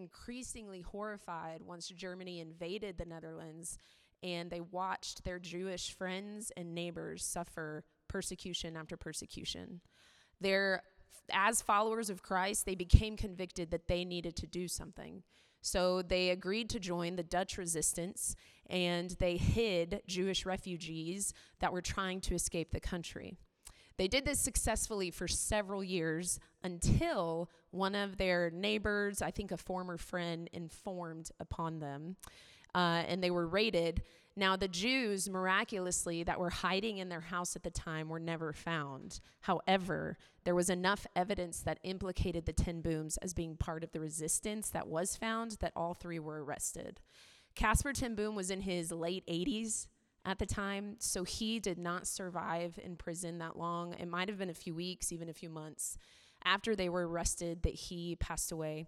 increasingly horrified once Germany invaded the Netherlands and they watched their Jewish friends and neighbors suffer persecution after persecution. Their, as followers of Christ, they became convicted that they needed to do something. So they agreed to join the Dutch resistance and they hid Jewish refugees that were trying to escape the country. They did this successfully for several years until one of their neighbors, I think a former friend, informed upon them. Uh, and they were raided. Now, the Jews, miraculously, that were hiding in their house at the time were never found. However, there was enough evidence that implicated the Ten Booms as being part of the resistance that was found that all three were arrested. Casper Ten Boom was in his late 80s at the time, so he did not survive in prison that long. It might have been a few weeks, even a few months after they were arrested that he passed away.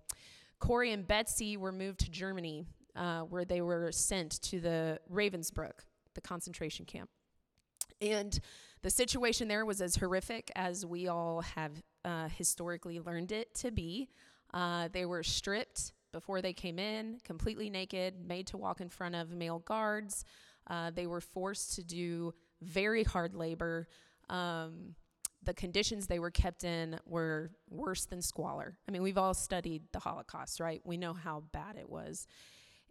Corrie and Betsy were moved to Germany, uh, where they were sent to the Ravensbrück, the concentration camp. And the situation there was as horrific as we all have uh, historically learned it to be. Uh, they were stripped before they came in, completely naked, made to walk in front of male guards. Uh, they were forced to do very hard labor. Um, the conditions they were kept in were worse than squalor. I mean, we've all studied the Holocaust, right? We know how bad it was.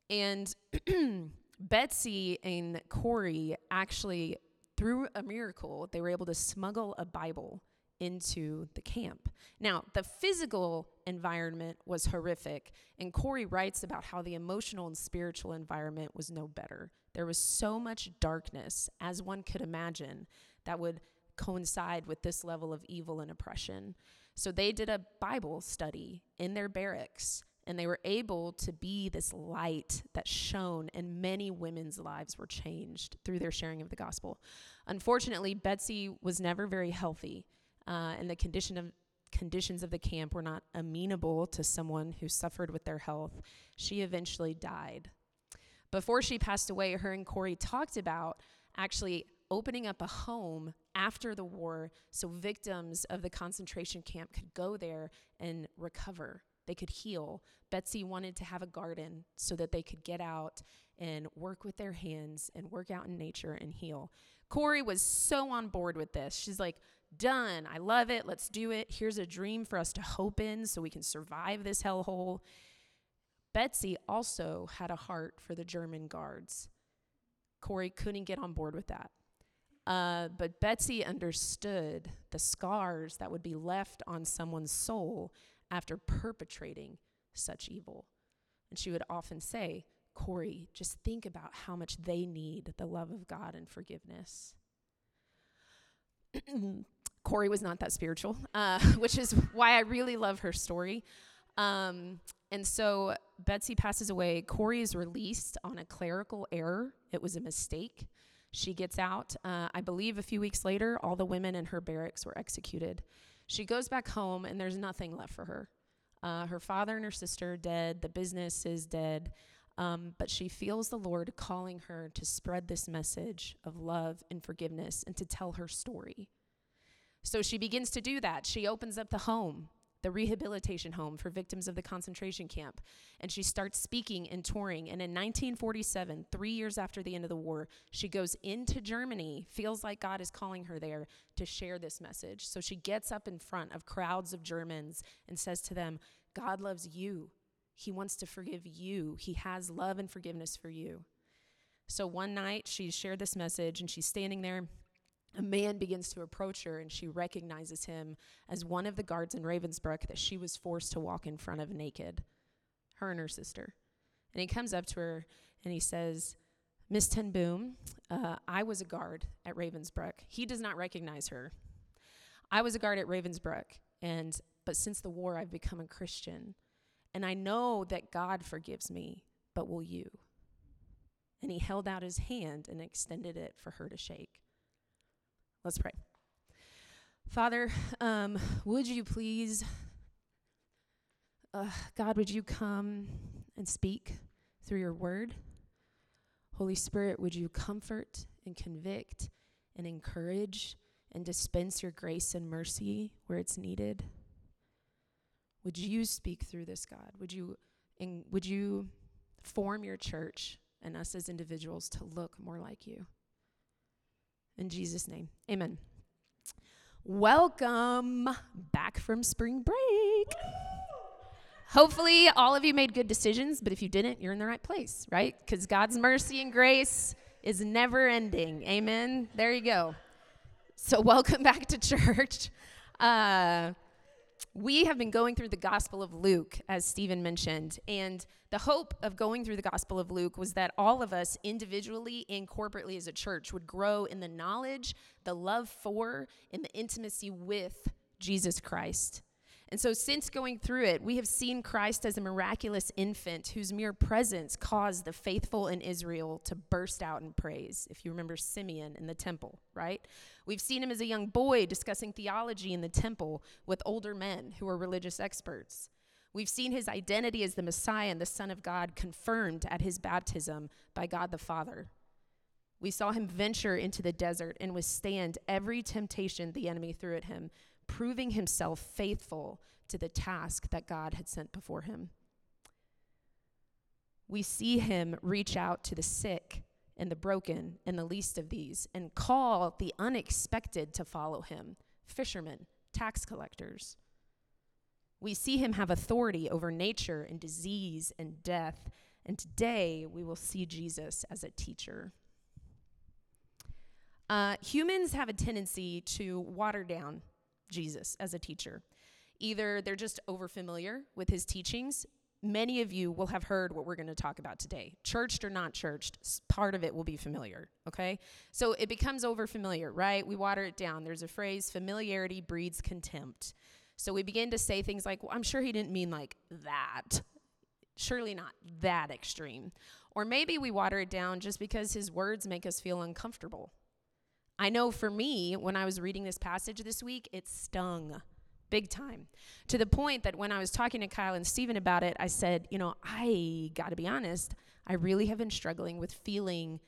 And Betsy and Corrie actually, through a miracle, they were able to smuggle a Bible into the camp. Now, the physical environment was horrific, and Corrie writes about how the emotional and spiritual environment was no better. There was so much darkness, as one could imagine, that would coincide with this level of evil and oppression. So they did a Bible study in their barracks, and they were able to be this light that shone, and many women's lives were changed through their sharing of the gospel. Unfortunately, Betsy was never very healthy uh, and the condition of conditions of the camp were not amenable to someone who suffered with their health. She eventually died. Before she passed away, her and Corrie talked about actually opening up a home after the war so victims of the concentration camp could go there and recover. They could heal. Betsy wanted to have a garden so that they could get out and work with their hands and work out in nature and heal. Corrie was so on board with this. She's like, done. I love it. Let's do it. Here's a dream for us to hope in so we can survive this hellhole. Betsy also had a heart for the German guards. Corrie couldn't get on board with that. Uh, but Betsy understood the scars that would be left on someone's soul after perpetrating such evil. And she would often say, Corrie, just think about how much they need the love of God and forgiveness. Corrie was not that spiritual, uh, which is why I really love her story. Um, and so Betsy passes away. Corrie is released on a clerical error. It was a mistake. She gets out. Uh, I believe a few weeks later, all the women in her barracks were executed. She goes back home, and there's nothing left for her. Uh, her father and her sister are dead. The business is dead. Um, but she feels the Lord calling her to spread this message of love and forgiveness and to tell her story. So she begins to do that. She opens up the home, the rehabilitation home for victims of the concentration camp, and she starts speaking and touring. And in 1947, three years after the end of the war, she goes into Germany, feels like God is calling her there to share this message. So she gets up in front of crowds of Germans and says to them, God loves you. He wants to forgive you. He has love and forgiveness for you. So one night she shared this message and she's standing there a man begins to approach her and she recognizes him as one of the guards in Ravensbrück that she was forced to walk in front of naked, her and her sister. And he comes up to her and he says, Miss Ten Boom, uh, I was a guard at Ravensbrück. He does not recognize her. I was a guard at Ravensbrück, and but since the war, I've become a Christian, and I know that God forgives me. But will you? And he held out his hand and extended it for her to shake. Let's pray. Father, um, would you please, uh, God, would you come and speak through your word? Holy Spirit, would you comfort and convict and encourage and dispense your grace and mercy where it's needed? Would you speak through this, God? Would you And would you form your church and us as individuals to look more like you? In Jesus' name, amen. Welcome back from spring break. Hopefully, all of you made good decisions, but if you didn't, you're in the right place, right? Because God's mercy and grace is never ending. Amen. There you go. So, welcome back to church. Uh, we have been going through the Gospel of Luke, as Stephen mentioned, and the hope of going through the Gospel of Luke was that all of us, individually and corporately as a church, would grow in the knowledge, the love for, and the intimacy with Jesus Christ. And so, since going through it, we have seen Christ as a miraculous infant whose mere presence caused the faithful in Israel to burst out in praise. If you remember Simeon in the temple, right? We've seen him as a young boy discussing theology in the temple with older men who are religious experts. We've seen his identity as the Messiah and the Son of God confirmed at his baptism by God the Father. We saw him venture into the desert and withstand every temptation the enemy threw at him proving himself faithful to the task that God had sent before him. We see him reach out to the sick and the broken and the least of these and call the unexpected to follow him fishermen, tax collectors. We see him have authority over nature and disease and death. And today we will see Jesus as a teacher. Uh, humans have a tendency to water down Jesus as a teacher. Either they're just overfamiliar with his teachings. Many of you will have heard what we're going to talk about today. Churched or not churched, part of it will be familiar, okay? So it becomes overfamiliar, right? We water it down. There's a phrase familiarity breeds contempt. So we begin to say things like, well, I'm sure he didn't mean like that. Surely not that extreme. Or maybe we water it down just because his words make us feel uncomfortable. I know for me, when I was reading this passage this week, it stung big time to the point that when I was talking to Kyle and Stephen about it, I said, you know, I got to be honest, I really have been struggling with feeling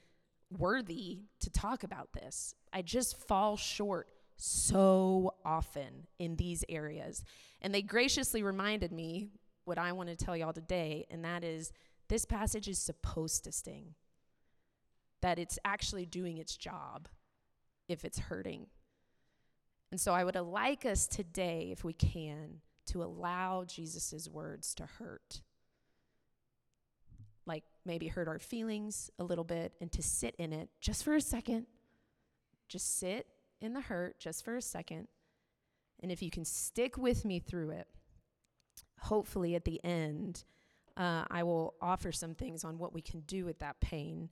worthy to talk about this. I just fall short so often in these areas. And they graciously reminded me what I want to tell y'all today, and that is this passage is supposed to sting, that it's actually doing its job if it's hurting. And so I would like us today, if we can, to allow Jesus' words to hurt. Like maybe hurt our feelings a little bit and to sit in it just for a second. Just sit in the hurt just for a second. And if you can stick with me through it, hopefully at the end, uh, I will offer some things on what we can do with that pain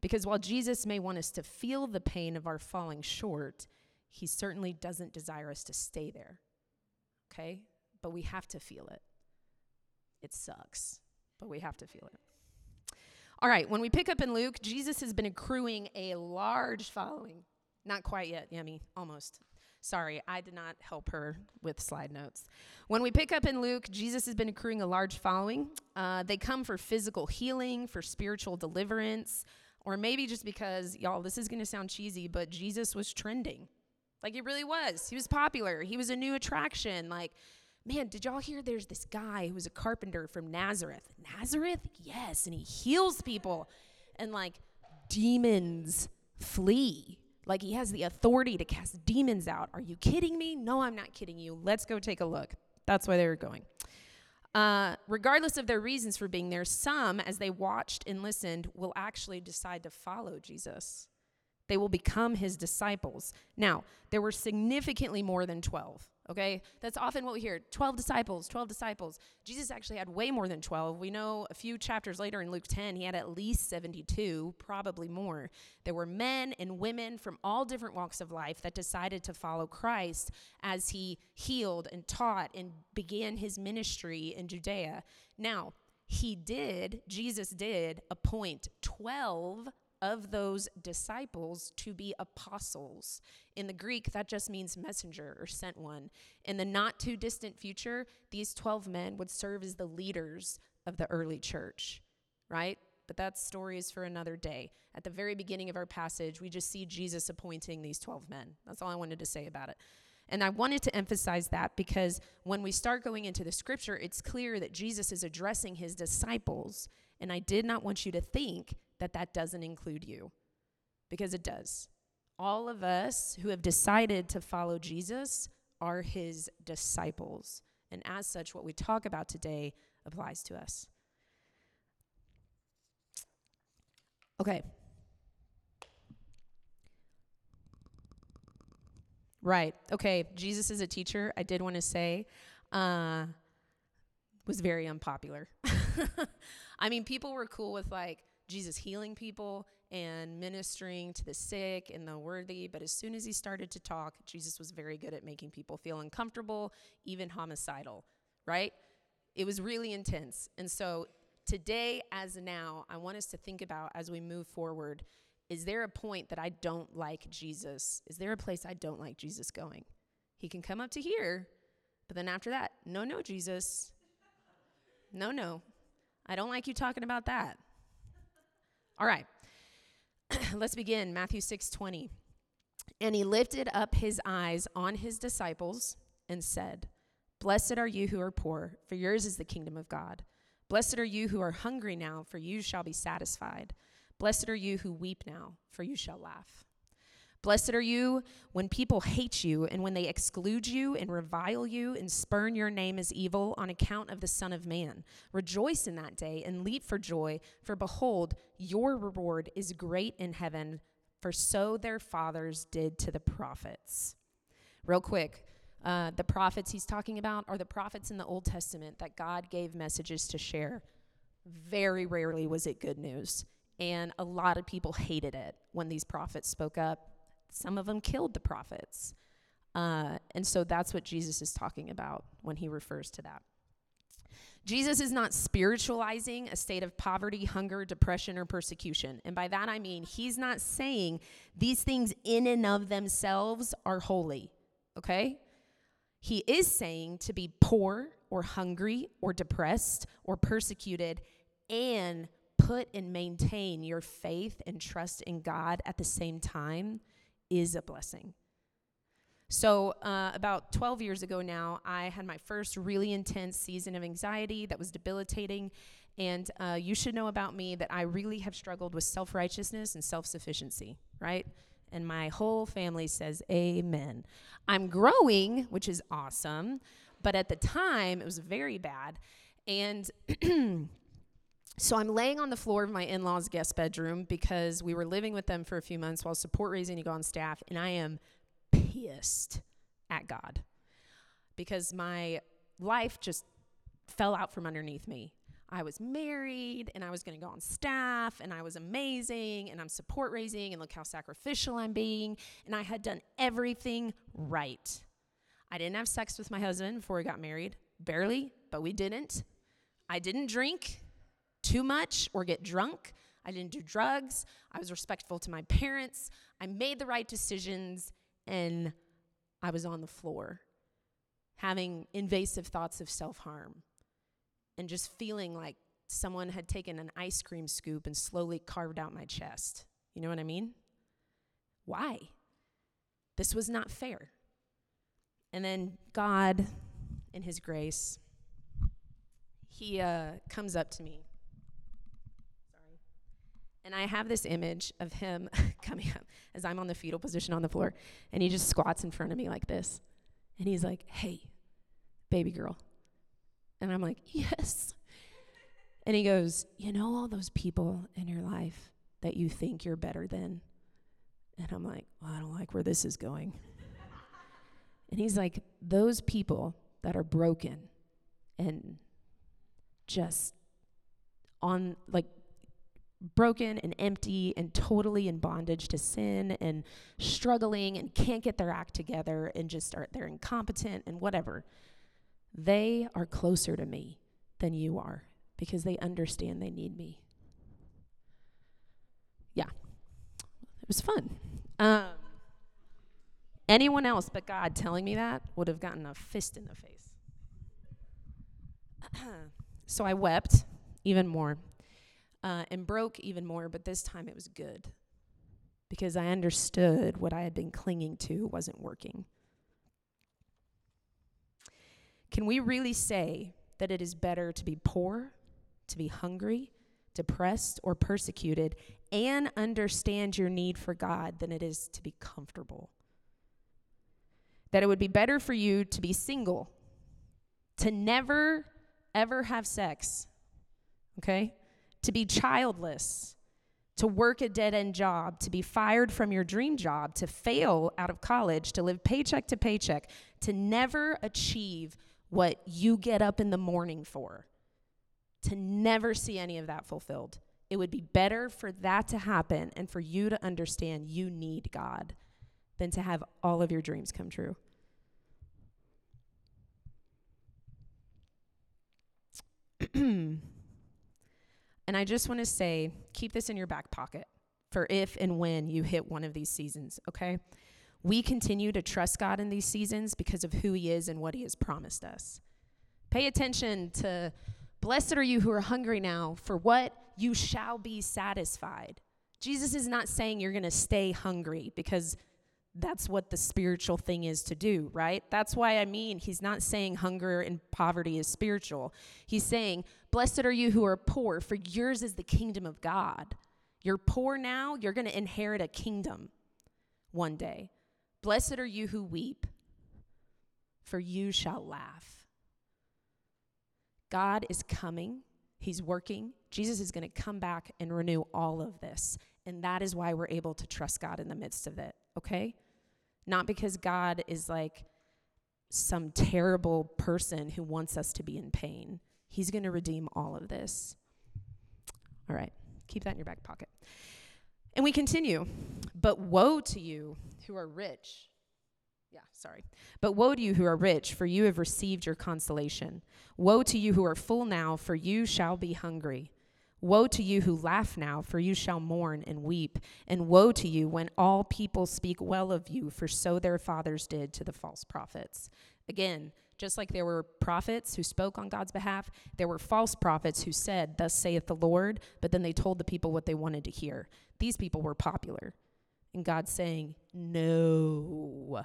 because while Jesus may want us to feel the pain of our falling short, he certainly doesn't desire us to stay there. Okay? But we have to feel it. It sucks, but we have to feel it. All right, when we pick up in Luke, Jesus has been accruing a large following. Not quite yet, Yummy, almost. Sorry, I did not help her with slide notes. When we pick up in Luke, Jesus has been accruing a large following. Uh, they come for physical healing, for spiritual deliverance, or maybe just because, y'all, this is going to sound cheesy, but Jesus was trending. Like it really was. He was popular. He was a new attraction. Like, man, did y'all hear there's this guy who was a carpenter from Nazareth? Nazareth? Yes. And he heals people. And like demons flee. Like he has the authority to cast demons out. Are you kidding me? No, I'm not kidding you. Let's go take a look. That's why they were going. Uh, regardless of their reasons for being there, some, as they watched and listened, will actually decide to follow Jesus. They will become his disciples. Now, there were significantly more than 12. Okay? That's often what we hear 12 disciples, 12 disciples. Jesus actually had way more than 12. We know a few chapters later in Luke 10, he had at least 72, probably more. There were men and women from all different walks of life that decided to follow Christ as he healed and taught and began his ministry in Judea. Now, he did, Jesus did appoint 12 of those disciples to be apostles. In the Greek, that just means messenger or sent one. In the not too distant future, these 12 men would serve as the leaders of the early church, right? But that story is for another day. At the very beginning of our passage, we just see Jesus appointing these 12 men. That's all I wanted to say about it. And I wanted to emphasize that because when we start going into the scripture, it's clear that Jesus is addressing his disciples. And I did not want you to think that that doesn't include you, because it does. All of us who have decided to follow Jesus are his disciples. And as such, what we talk about today applies to us. Okay. Right. Okay. Jesus is a teacher. I did want to say, uh, was very unpopular. I mean, people were cool with like Jesus healing people and ministering to the sick and the worthy, but as soon as he started to talk, Jesus was very good at making people feel uncomfortable, even homicidal, right? It was really intense. And so today, as now, I want us to think about as we move forward is there a point that I don't like Jesus? Is there a place I don't like Jesus going? He can come up to here, but then after that, no, no, Jesus. No, no. I don't like you talking about that. All right. Let's begin. Matthew 6 20. And he lifted up his eyes on his disciples and said, Blessed are you who are poor, for yours is the kingdom of God. Blessed are you who are hungry now, for you shall be satisfied. Blessed are you who weep now, for you shall laugh. Blessed are you when people hate you and when they exclude you and revile you and spurn your name as evil on account of the Son of Man. Rejoice in that day and leap for joy, for behold, your reward is great in heaven, for so their fathers did to the prophets. Real quick, uh, the prophets he's talking about are the prophets in the Old Testament that God gave messages to share. Very rarely was it good news. And a lot of people hated it when these prophets spoke up. Some of them killed the prophets. Uh, and so that's what Jesus is talking about when he refers to that. Jesus is not spiritualizing a state of poverty, hunger, depression, or persecution. And by that I mean he's not saying these things in and of themselves are holy, okay? He is saying to be poor or hungry or depressed or persecuted and put and maintain your faith and trust in God at the same time is a blessing. So, uh, about 12 years ago now, I had my first really intense season of anxiety that was debilitating. And uh, you should know about me that I really have struggled with self righteousness and self sufficiency, right? And my whole family says, Amen. I'm growing, which is awesome. But at the time, it was very bad. And So I'm laying on the floor of my in law's guest bedroom because we were living with them for a few months while support raising to go on staff, and I am pissed at God because my life just fell out from underneath me. I was married and I was going to go on staff and I was amazing and I'm support raising and look how sacrificial I'm being. And I had done everything right. I didn't have sex with my husband before we got married, barely, but we didn't. I didn't drink too much or get drunk. I didn't do drugs. I was respectful to my parents. I made the right decisions and I was on the floor having invasive thoughts of self harm and just feeling like someone had taken an ice cream scoop and slowly carved out my chest. You know what I mean? Why? This was not fair. And then God, in His grace, He uh, comes up to me and I have this image of him coming up as I'm on the fetal position on the floor, and he just squats in front of me like this. And he's like, Hey, baby girl. And I'm like, Yes. And he goes, You know, all those people in your life that you think you're better than? And I'm like, Well, I don't like where this is going. and he's like, Those people that are broken and just on, like, broken and empty and totally in bondage to sin and struggling and can't get their act together and just are they're incompetent and whatever. They are closer to me than you are because they understand they need me. Yeah. It was fun. Um, anyone else but god telling me that would have gotten a fist in the face. So i wept even more uh, and broke even more, but this time it was good because I understood what I had been clinging to wasn't working. Can we really say that it is better to be poor, to be hungry, depressed, or persecuted, and understand your need for God than it is to be comfortable? That it would be better for you to be single, to never, ever have sex, okay? To be childless, to work a dead end job, to be fired from your dream job, to fail out of college, to live paycheck to paycheck, to never achieve what you get up in the morning for, to never see any of that fulfilled. It would be better for that to happen and for you to understand you need God than to have all of your dreams come true. and I just want to say keep this in your back pocket for if and when you hit one of these seasons, okay? We continue to trust God in these seasons because of who He is and what He has promised us. Pay attention to blessed are you who are hungry now, for what you shall be satisfied. Jesus is not saying you're going to stay hungry because that's what the spiritual thing is to do, right? That's why I mean, he's not saying hunger and poverty is spiritual. He's saying, Blessed are you who are poor, for yours is the kingdom of God. You're poor now, you're going to inherit a kingdom one day. Blessed are you who weep, for you shall laugh. God is coming, He's working. Jesus is going to come back and renew all of this. And that is why we're able to trust God in the midst of it, okay? Not because God is like some terrible person who wants us to be in pain. He's going to redeem all of this. All right, keep that in your back pocket. And we continue. But woe to you who are rich. Yeah, sorry. But woe to you who are rich, for you have received your consolation. Woe to you who are full now, for you shall be hungry. Woe to you who laugh now, for you shall mourn and weep. And woe to you when all people speak well of you, for so their fathers did to the false prophets. Again, just like there were prophets who spoke on God's behalf, there were false prophets who said, Thus saith the Lord, but then they told the people what they wanted to hear. These people were popular. And God's saying, No.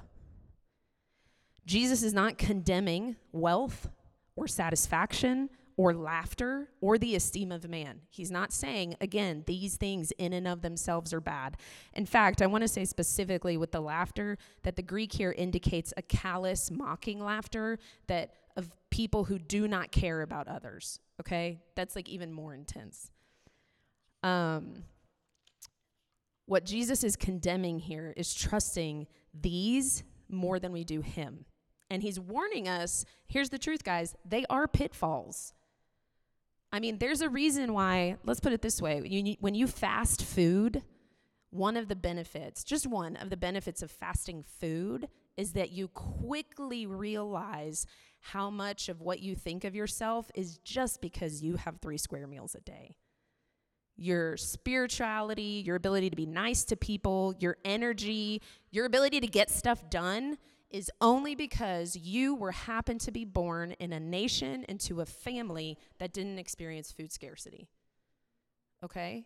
Jesus is not condemning wealth or satisfaction or laughter or the esteem of man. He's not saying, again, these things in and of themselves are bad. In fact, I want to say specifically with the laughter that the Greek here indicates a callous, mocking laughter that of people who do not care about others. Okay? That's like even more intense. Um, what Jesus is condemning here is trusting these more than we do him. And he's warning us here's the truth, guys they are pitfalls. I mean, there's a reason why, let's put it this way you, when you fast food, one of the benefits, just one of the benefits of fasting food, is that you quickly realize how much of what you think of yourself is just because you have three square meals a day. Your spirituality, your ability to be nice to people, your energy, your ability to get stuff done is only because you were happened to be born in a nation into a family that didn't experience food scarcity. Okay?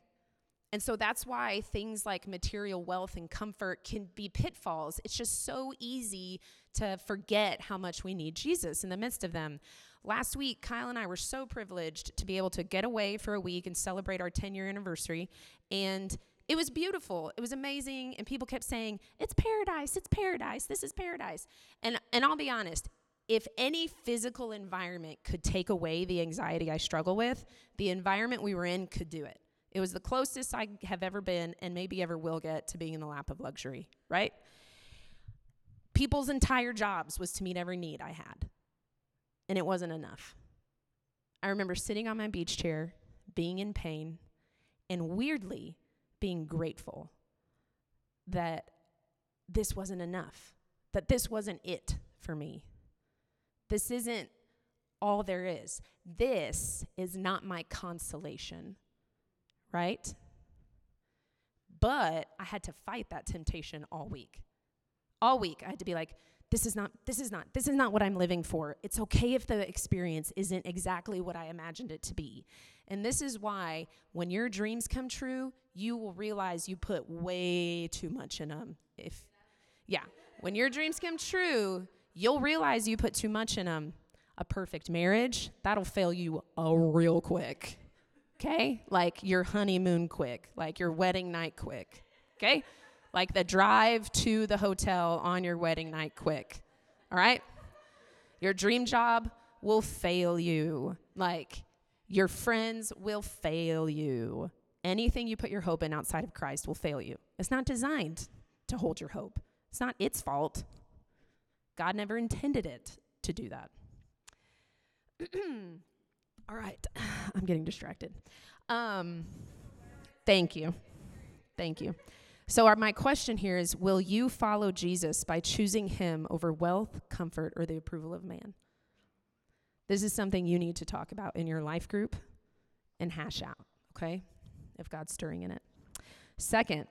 And so that's why things like material wealth and comfort can be pitfalls. It's just so easy to forget how much we need Jesus in the midst of them. Last week, Kyle and I were so privileged to be able to get away for a week and celebrate our 10 year anniversary. And it was beautiful. It was amazing. And people kept saying, It's paradise. It's paradise. This is paradise. And, and I'll be honest, if any physical environment could take away the anxiety I struggle with, the environment we were in could do it. It was the closest I have ever been and maybe ever will get to being in the lap of luxury, right? People's entire jobs was to meet every need I had and it wasn't enough. I remember sitting on my beach chair, being in pain, and weirdly being grateful that this wasn't enough, that this wasn't it for me. This isn't all there is. This is not my consolation, right? But I had to fight that temptation all week. All week, I had to be like, this is not this is not this is not what i'm living for it's okay if the experience isn't exactly what i imagined it to be and this is why when your dreams come true you will realize you put way too much in them if yeah when your dreams come true you'll realize you put too much in them a perfect marriage, that'll fail you uh, real quick. Okay? Like your honeymoon quick, like your wedding night quick. Okay? Like the drive to the hotel on your wedding night quick. All right? Your dream job will fail you. Like your friends will fail you. Anything you put your hope in outside of Christ will fail you. It's not designed to hold your hope, it's not its fault. God never intended it to do that. All right, I'm getting distracted. Um, thank you. Thank you. So, our, my question here is Will you follow Jesus by choosing him over wealth, comfort, or the approval of man? This is something you need to talk about in your life group and hash out, okay? If God's stirring in it. Second,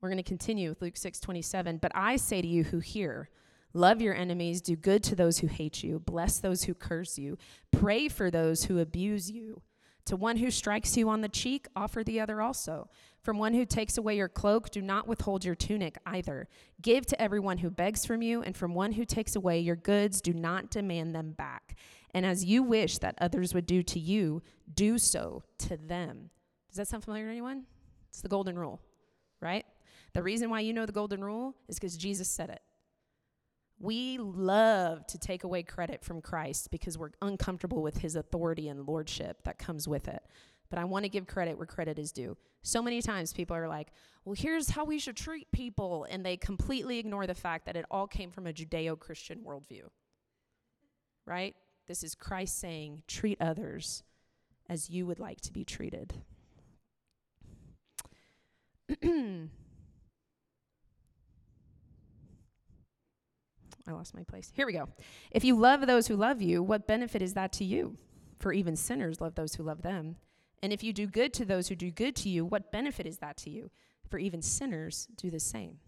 we're going to continue with Luke 6 27. But I say to you who hear, Love your enemies, do good to those who hate you, bless those who curse you, pray for those who abuse you. To one who strikes you on the cheek, offer the other also. From one who takes away your cloak, do not withhold your tunic either. Give to everyone who begs from you, and from one who takes away your goods, do not demand them back. And as you wish that others would do to you, do so to them. Does that sound familiar to anyone? It's the golden rule, right? The reason why you know the golden rule is because Jesus said it. We love to take away credit from Christ because we're uncomfortable with his authority and lordship that comes with it. But I want to give credit where credit is due. So many times people are like, well, here's how we should treat people. And they completely ignore the fact that it all came from a Judeo Christian worldview. Right? This is Christ saying, treat others as you would like to be treated. I lost my place. Here we go. If you love those who love you, what benefit is that to you? For even sinners love those who love them. And if you do good to those who do good to you, what benefit is that to you? For even sinners do the same.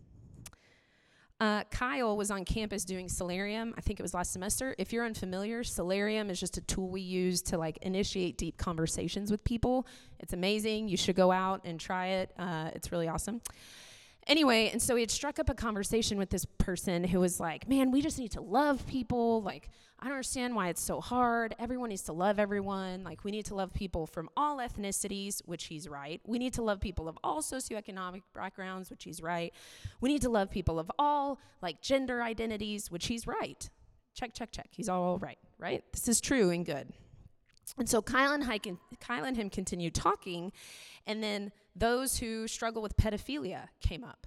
Uh, Kyle was on campus doing Soularium. I think it was last semester. If you're unfamiliar, Soularium is just a tool we use to like initiate deep conversations with people. It's amazing. You should go out and try it. Uh, it's really awesome. Anyway, and so he had struck up a conversation with this person who was like, Man, we just need to love people. Like, I don't understand why it's so hard. Everyone needs to love everyone. Like, we need to love people from all ethnicities, which he's right. We need to love people of all socioeconomic backgrounds, which he's right. We need to love people of all, like, gender identities, which he's right. Check, check, check. He's all right, right? This is true and good. And so Kyle and, him continued talking, and then those who struggle with pedophilia came up.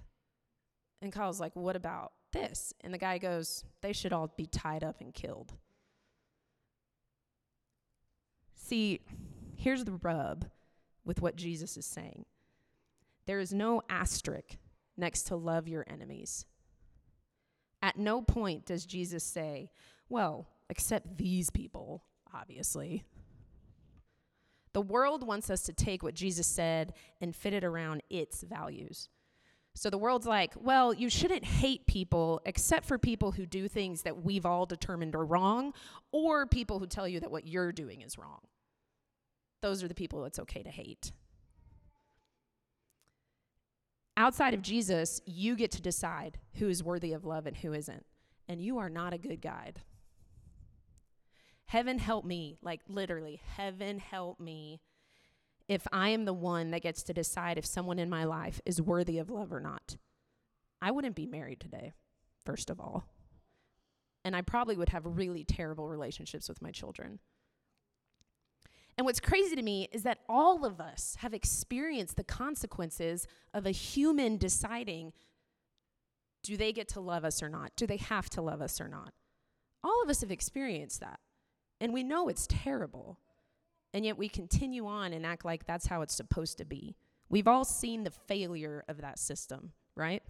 And Kyle's like, What about this? And the guy goes, They should all be tied up and killed. See, here's the rub with what Jesus is saying there is no asterisk next to love your enemies. At no point does Jesus say, Well, except these people, obviously. The world wants us to take what Jesus said and fit it around its values. So the world's like, well, you shouldn't hate people except for people who do things that we've all determined are wrong or people who tell you that what you're doing is wrong. Those are the people it's okay to hate. Outside of Jesus, you get to decide who is worthy of love and who isn't. And you are not a good guide. Heaven help me, like literally, heaven help me if I am the one that gets to decide if someone in my life is worthy of love or not. I wouldn't be married today, first of all. And I probably would have really terrible relationships with my children. And what's crazy to me is that all of us have experienced the consequences of a human deciding do they get to love us or not? Do they have to love us or not? All of us have experienced that. And we know it's terrible. And yet we continue on and act like that's how it's supposed to be. We've all seen the failure of that system, right?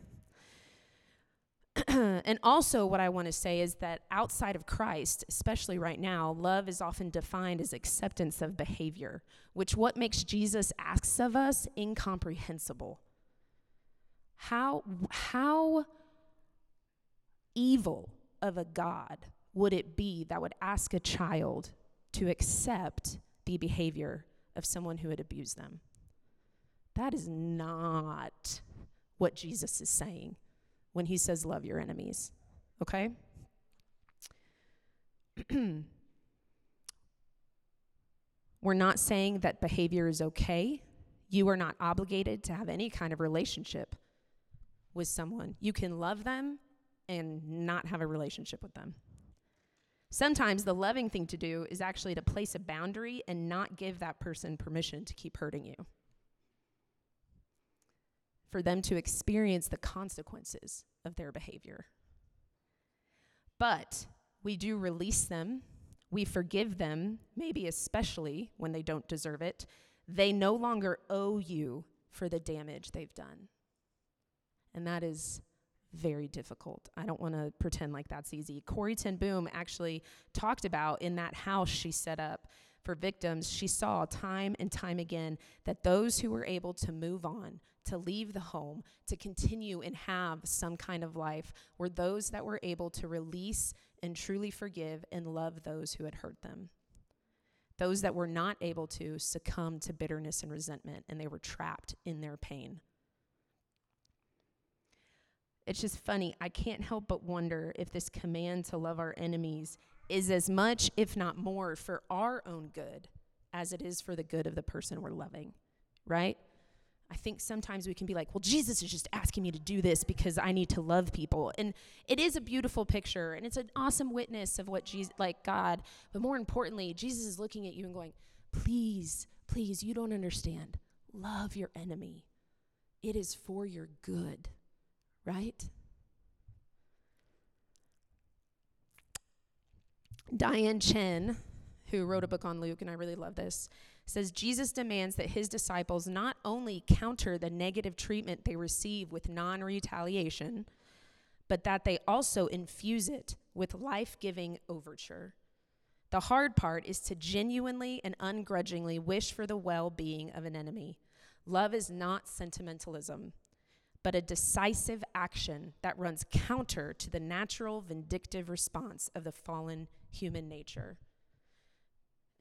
and also, what I want to say is that outside of Christ, especially right now, love is often defined as acceptance of behavior, which what makes Jesus asks of us incomprehensible. How how evil of a God would it be that would ask a child to accept the behavior of someone who had abused them? That is not what Jesus is saying when he says, Love your enemies. Okay? We're not saying that behavior is okay. You are not obligated to have any kind of relationship with someone. You can love them and not have a relationship with them. Sometimes the loving thing to do is actually to place a boundary and not give that person permission to keep hurting you. For them to experience the consequences of their behavior. But we do release them, we forgive them, maybe especially when they don't deserve it. They no longer owe you for the damage they've done. And that is very difficult. I don't want to pretend like that's easy. Corrie ten Boom actually talked about in that house she set up for victims, she saw time and time again that those who were able to move on, to leave the home, to continue and have some kind of life were those that were able to release and truly forgive and love those who had hurt them. Those that were not able to succumb to bitterness and resentment, and they were trapped in their pain. It's just funny. I can't help but wonder if this command to love our enemies is as much, if not more, for our own good as it is for the good of the person we're loving, right? I think sometimes we can be like, well, Jesus is just asking me to do this because I need to love people. And it is a beautiful picture and it's an awesome witness of what Jesus, like God. But more importantly, Jesus is looking at you and going, please, please, you don't understand. Love your enemy, it is for your good right? Diane Chen, who wrote a book on Luke, and I really love this, says Jesus demands that his disciples not only counter the negative treatment they receive with non retaliation, but that they also infuse it with life giving overture. The hard part is to genuinely and ungrudgingly wish for the well being of an enemy. Love is not sentimentalism but a decisive action that runs counter to the natural vindictive response of the fallen human nature.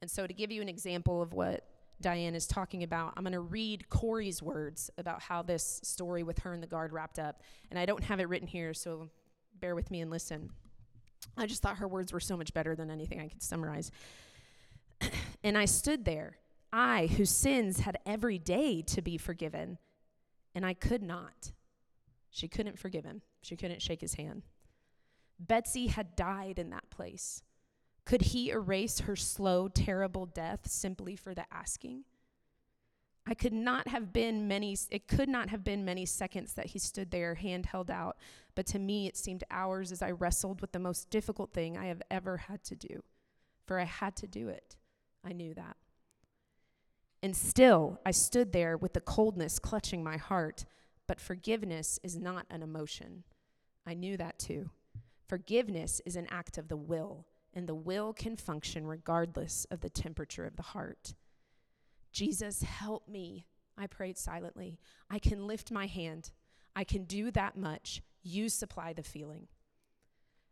And so, to give you an example of what Diane is talking about, I'm going to read Corrie's words about how this story with her and the guard wrapped up. And I don't have it written here, so bear with me and listen. I just thought her words were so much better than anything I could summarize. and I stood there, I, whose sins had every day to be forgiven and I could not. She couldn't forgive him, she couldn't shake his hand. Betsy had died in that place. Could he erase her slow, terrible death simply for the asking? I could not have been many, it could not have been many seconds that he stood there, hand held out, but to me it seemed hours as I wrestled with the most difficult thing I have ever had to do. For I had to do it. I knew that. And still, I stood there with the coldness clutching my heart. But forgiveness is not an emotion. I knew that too. Forgiveness is an act of the will, and the will can function regardless of the temperature of the heart. Jesus, help me. I prayed silently. I can lift my hand. I can do that much. You supply the feeling.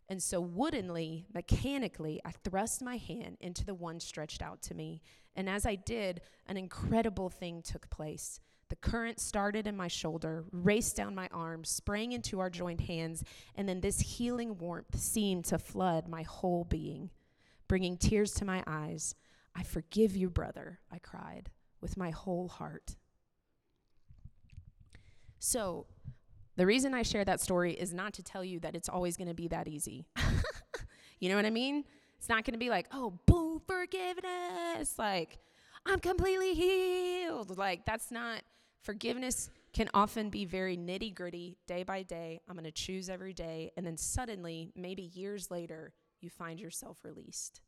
And so, woodenly, mechanically, I thrust my hand into the one stretched out to me. And as I did, an incredible thing took place. The current started in my shoulder, raced down my arm, sprang into our joined hands, and then this healing warmth seemed to flood my whole being, bringing tears to my eyes. I forgive you, brother, I cried with my whole heart. So, the reason I share that story is not to tell you that it's always going to be that easy. you know what I mean? It's not going to be like, oh, boom, forgiveness. Like, I'm completely healed. Like, that's not, forgiveness can often be very nitty gritty, day by day. I'm going to choose every day. And then suddenly, maybe years later, you find yourself released.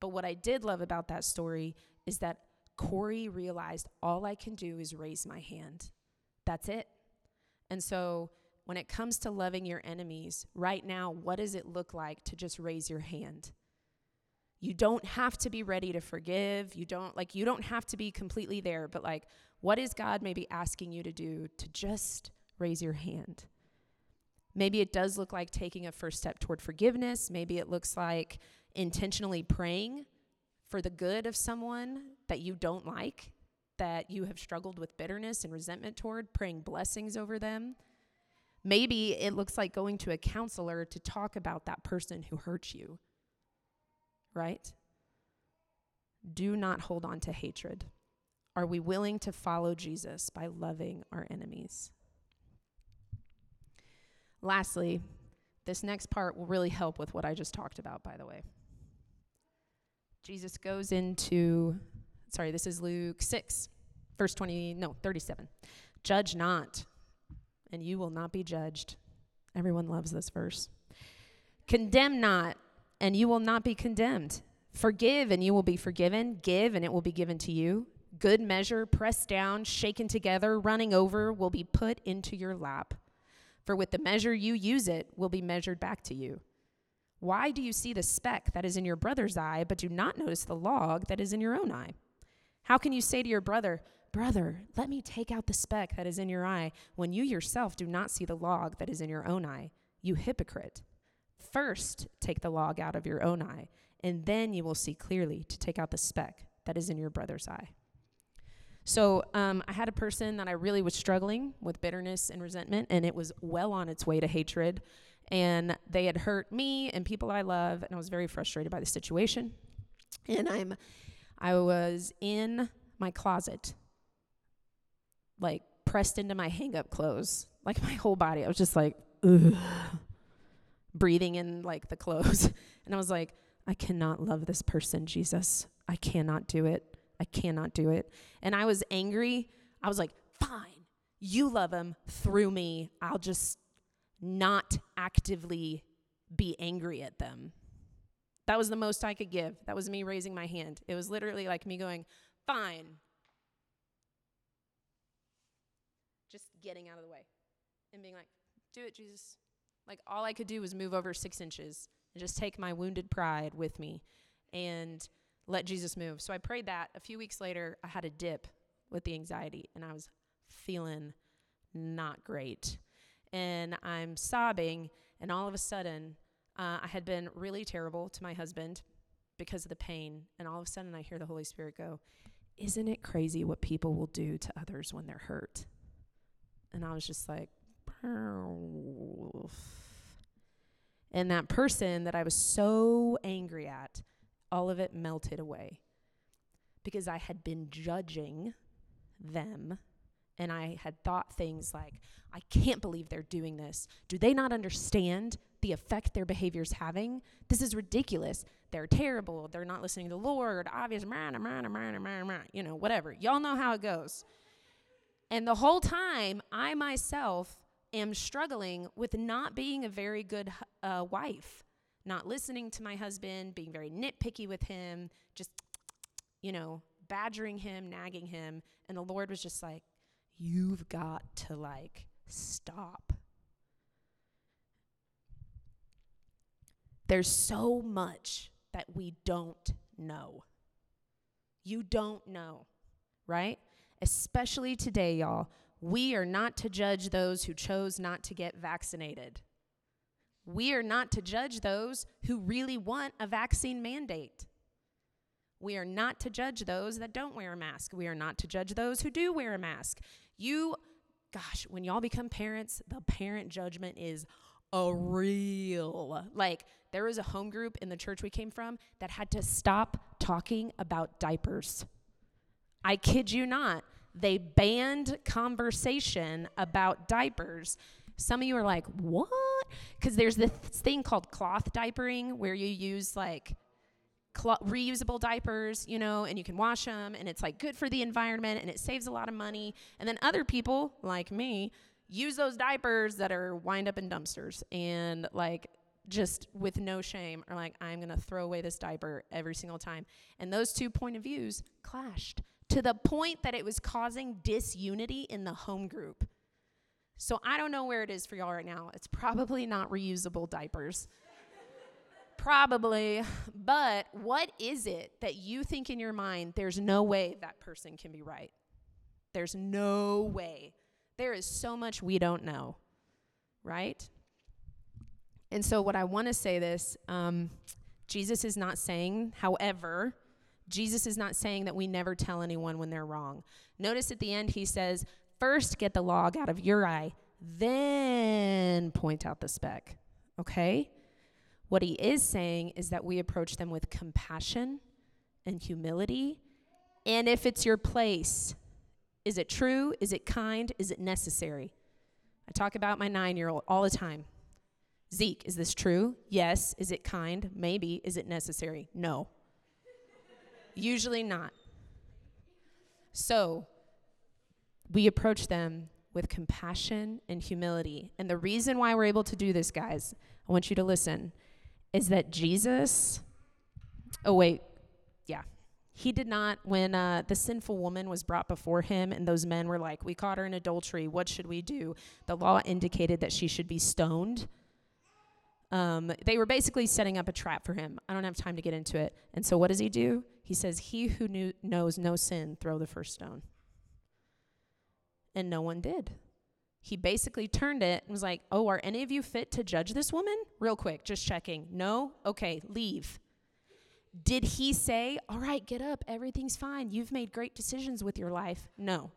But what I did love about that story is that Corrie realized all I can do is raise my hand. That's it. And so, when it comes to loving your enemies, right now, what does it look like to just raise your hand? You don't have to be ready to forgive. You don't like you don't have to be completely there, but like what is God maybe asking you to do to just raise your hand? Maybe it does look like taking a first step toward forgiveness. Maybe it looks like intentionally praying for the good of someone that you don't like that you have struggled with bitterness and resentment toward, praying blessings over them. Maybe it looks like going to a counselor to talk about that person who hurt you, right? do not hold on to hatred. Are we willing to follow Jesus by loving our enemies? Lastly, this next part will really help with what I just talked about, by the way. Jesus goes into, sorry, this is Luke 6, verse 20, no, 37. Judge not, and you will not be judged. Everyone loves this verse. Condemn not, and you will not be condemned. Forgive, and you will be forgiven. Give, and it will be given to you. Good measure, pressed down, shaken together, running over, will be put into your lap. For with the measure you use it, will be measured back to you. Why do you see the speck that is in your brother's eye, but do not notice the log that is in your own eye? How can you say to your brother, Brother, let me take out the speck that is in your eye, when you yourself do not see the log that is in your own eye? You hypocrite. First, take the log out of your own eye, and then you will see clearly to take out the speck that is in your brother's eye. So, um, I had a person that I really was struggling with bitterness and resentment, and it was well on its way to hatred and they had hurt me and people I love, and I was very frustrated by the situation. And I'm, I was in my closet, like pressed into my hang-up clothes, like my whole body. I was just like, Ugh, breathing in like the clothes, and I was like, I cannot love this person, Jesus. I cannot do it. I cannot do it. And I was angry. I was like, fine, you love him through me. I'll just not actively be angry at them. That was the most I could give. That was me raising my hand. It was literally like me going, fine. Just getting out of the way and being like, do it, Jesus. Like all I could do was move over six inches and just take my wounded pride with me and let Jesus move. So I prayed that. A few weeks later, I had a dip with the anxiety and I was feeling not great and I'm sobbing, and all of a sudden, uh, I had been really terrible to my husband because of the pain, and all of a sudden, I hear the Holy Spirit go, Isn't it crazy what people will do to others when they're hurt? And I was just like, and that person that I was so angry at, all of it melted away because I had been judging them and I had thought things like, I can't believe they're doing this. Do they not understand the effect their behavior is having? This is ridiculous. They're terrible. They're not listening to the Lord. Obvious, you know, whatever. Y'all know how it goes. And the whole time, I myself am struggling with not being a very good uh, wife, not listening to my husband, being very nitpicky with him, just, you know, badgering him, nagging him. And the Lord was just like, you've got to like stop. There's so much that we don't know. You don't know, right? Especially today, y'all. We are not to judge those who chose not to get vaccinated. We are not to judge those who really want a vaccine mandate. We are not to judge those that don't wear a mask. We are not to judge those who do wear a mask. You, gosh, when y'all become parents, the parent judgment is a real. Like, there was a home group in the church we came from that had to stop talking about diapers. I kid you not. They banned conversation about diapers. Some of you are like, what? Because there's this thing called cloth diapering where you use like cl- reusable diapers, you know, and you can wash them, and it's like good for the environment and it saves a lot of money. And then other people like me use those diapers that are wind up in dumpsters and like just with no shame are like, I'm gonna throw away this diaper every single time. And those two point of views clashed to the point that it was causing disunity in the home group. So I don't know where it is for y'all right now. It's probably not reusable diapers. Probably. But what is it that you think in your mind there's no way that person can be right? There's no way. There is so much we don't know, right? And so, what I want to say this um, Jesus is not saying, however, Jesus is not saying that we never tell anyone when they're wrong. Notice at the end, he says, first get the log out of your eye, then point out the speck. Okay? What he is saying is that we approach them with compassion and humility, and if it's your place. Is it true? Is it kind? Is it necessary? I talk about my nine year old all the time. Zeke, is this true? Yes. Is it kind? Maybe. Is it necessary? No. Usually not. So we approach them with compassion and humility. And the reason why we're able to do this, guys, I want you to listen, is that Jesus, oh, wait, yeah. He did not, when uh, the sinful woman was brought before him and those men were like, We caught her in adultery. What should we do? The law indicated that she should be stoned. Um, they were basically setting up a trap for him. I don't have time to get into it. And so, what does he do? He says, He who knew, knows no sin, throw the first stone. And no one did. He basically turned it and was like, Oh, are any of you fit to judge this woman? Real quick, just checking. No? Okay, leave. Did he say, All right, get up, everything's fine, you've made great decisions with your life? No.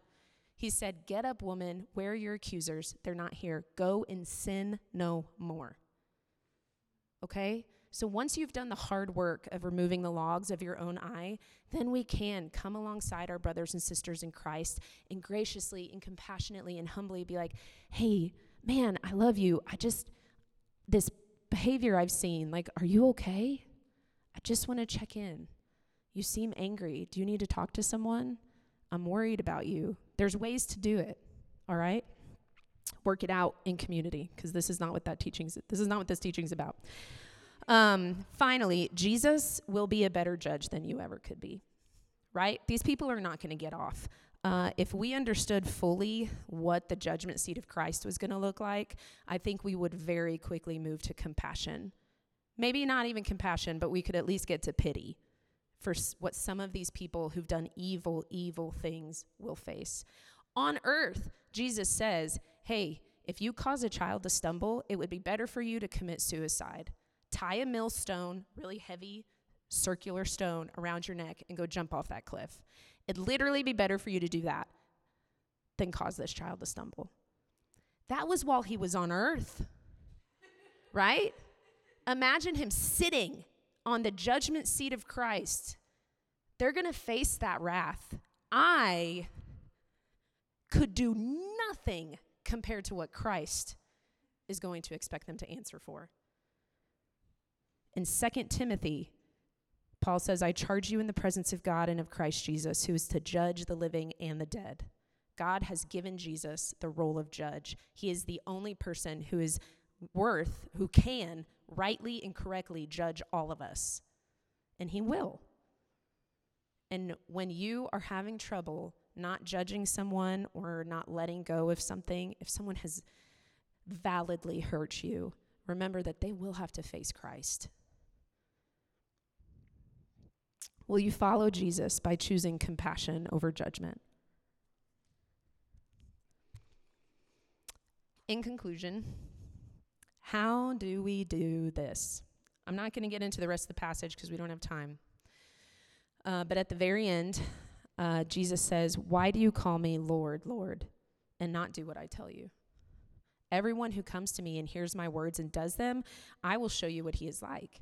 He said, Get up, woman, where are your accusers? They're not here. Go and sin no more. Okay? So once you've done the hard work of removing the logs of your own eye, then we can come alongside our brothers and sisters in Christ and graciously and compassionately and humbly be like, hey, man, I love you. I just, this behavior I've seen, like, are you okay? I just want to check in. You seem angry. Do you need to talk to someone? I'm worried about you. There's ways to do it, all right? Work it out in community because this is not what that teaching's this is not what this teaching's about. Um, finally, Jesus will be a better judge than you ever could be. Right? These people are not going to get off. Uh, if we understood fully what the judgment seat of Christ was going to look like, I think we would very quickly move to compassion maybe not even compassion, but we could at least get to pity for s- what some of these people who've done evil, evil things will face. On earth, Jesus says, hey, if you cause a child to stumble, it would be better for you to commit suicide. Tie a millstone, really heavy, circular stone, around your neck and go jump off that cliff. It'd literally be better for you to do that than cause this child to stumble. That was while he was on earth, right? Imagine him sitting on the judgment seat of Christ. They're going to face that wrath. I could do nothing compared to what Christ is going to expect them to answer for. In 2 Timothy, Paul says, I charge you in the presence of God and of Christ Jesus, who is to judge the living and the dead. God has given Jesus the role of judge. He is the only person who is worth, who can rightly and correctly judge all of us. And He will. And when you are having trouble not judging someone or not letting go of something, if someone has validly hurt you, remember that they will have to face Christ. Will you follow Jesus by choosing compassion over judgment? In conclusion, how do we do this? I'm not going to get into the rest of the passage because we don't have time. Uh, but at the very end, uh, Jesus says, Why do you call me Lord, Lord, and not do what I tell you? Everyone who comes to me and hears my words and does them, I will show you what he is like.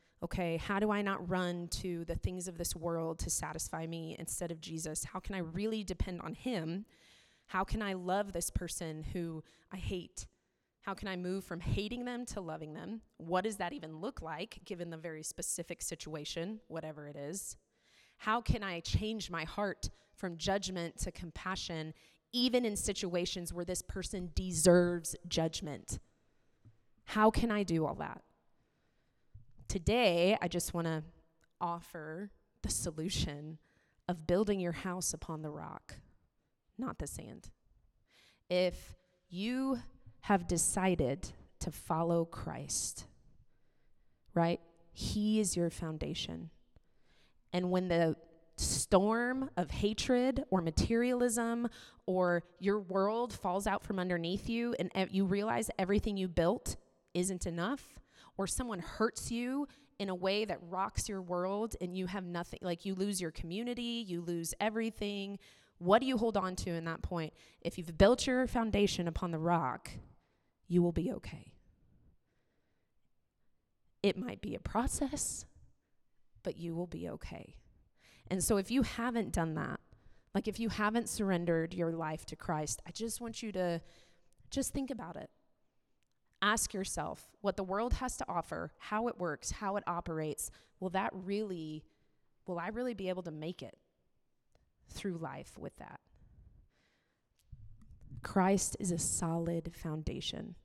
okay, how do I not run to the things of this world to satisfy me instead of Jesus? How can I really depend on Him? How can I love this person who I hate? How can I move from hating them to loving them? What does that even look like given the very specific situation, whatever it is? How can I change my heart from judgment to compassion, even in situations where this person deserves judgment? How can I do all that? Today, I just want to offer the solution of building your house upon the rock, not the sand. If you have decided to follow Christ, right? He is your foundation. And when the storm of hatred or materialism or your world falls out from underneath you and e- you realize everything you built isn't enough or someone hurts you in a way that rocks your world and you have nothing like you lose your community, you lose everything, what do you hold on to in that point? If you've built your foundation upon the rock, you will be okay. It might be a process, but you will be okay. And so if you haven't done that, like if you haven't surrendered your life to Christ, I just want you to just think about it. Ask yourself what the world has to offer, how it works, how it operates. Will that really, will I really be able to make it through life with that? Christ is a solid foundation.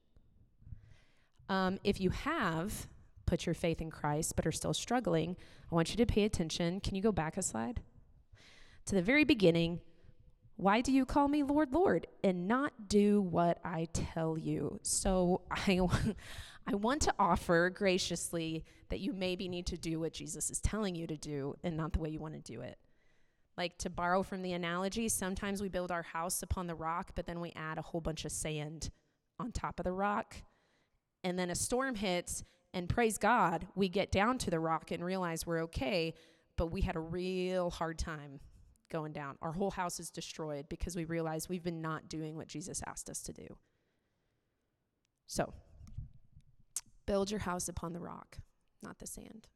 Um, if you have put your faith in Christ but are still struggling, I want you to pay attention. Can you go back a slide? To the very beginning, why do you call me Lord, Lord, and not do what I tell you? So I, I want to offer graciously that you maybe need to do what Jesus is telling you to do and not the way you want to do it. Like to borrow from the analogy, sometimes we build our house upon the rock, but then we add a whole bunch of sand on top of the rock. And then a storm hits, and praise God, we get down to the rock and realize we're okay, but we had a real hard time going down. Our whole house is destroyed because we realize we've been not doing what Jesus asked us to do. So, build your house upon the rock, not the sand.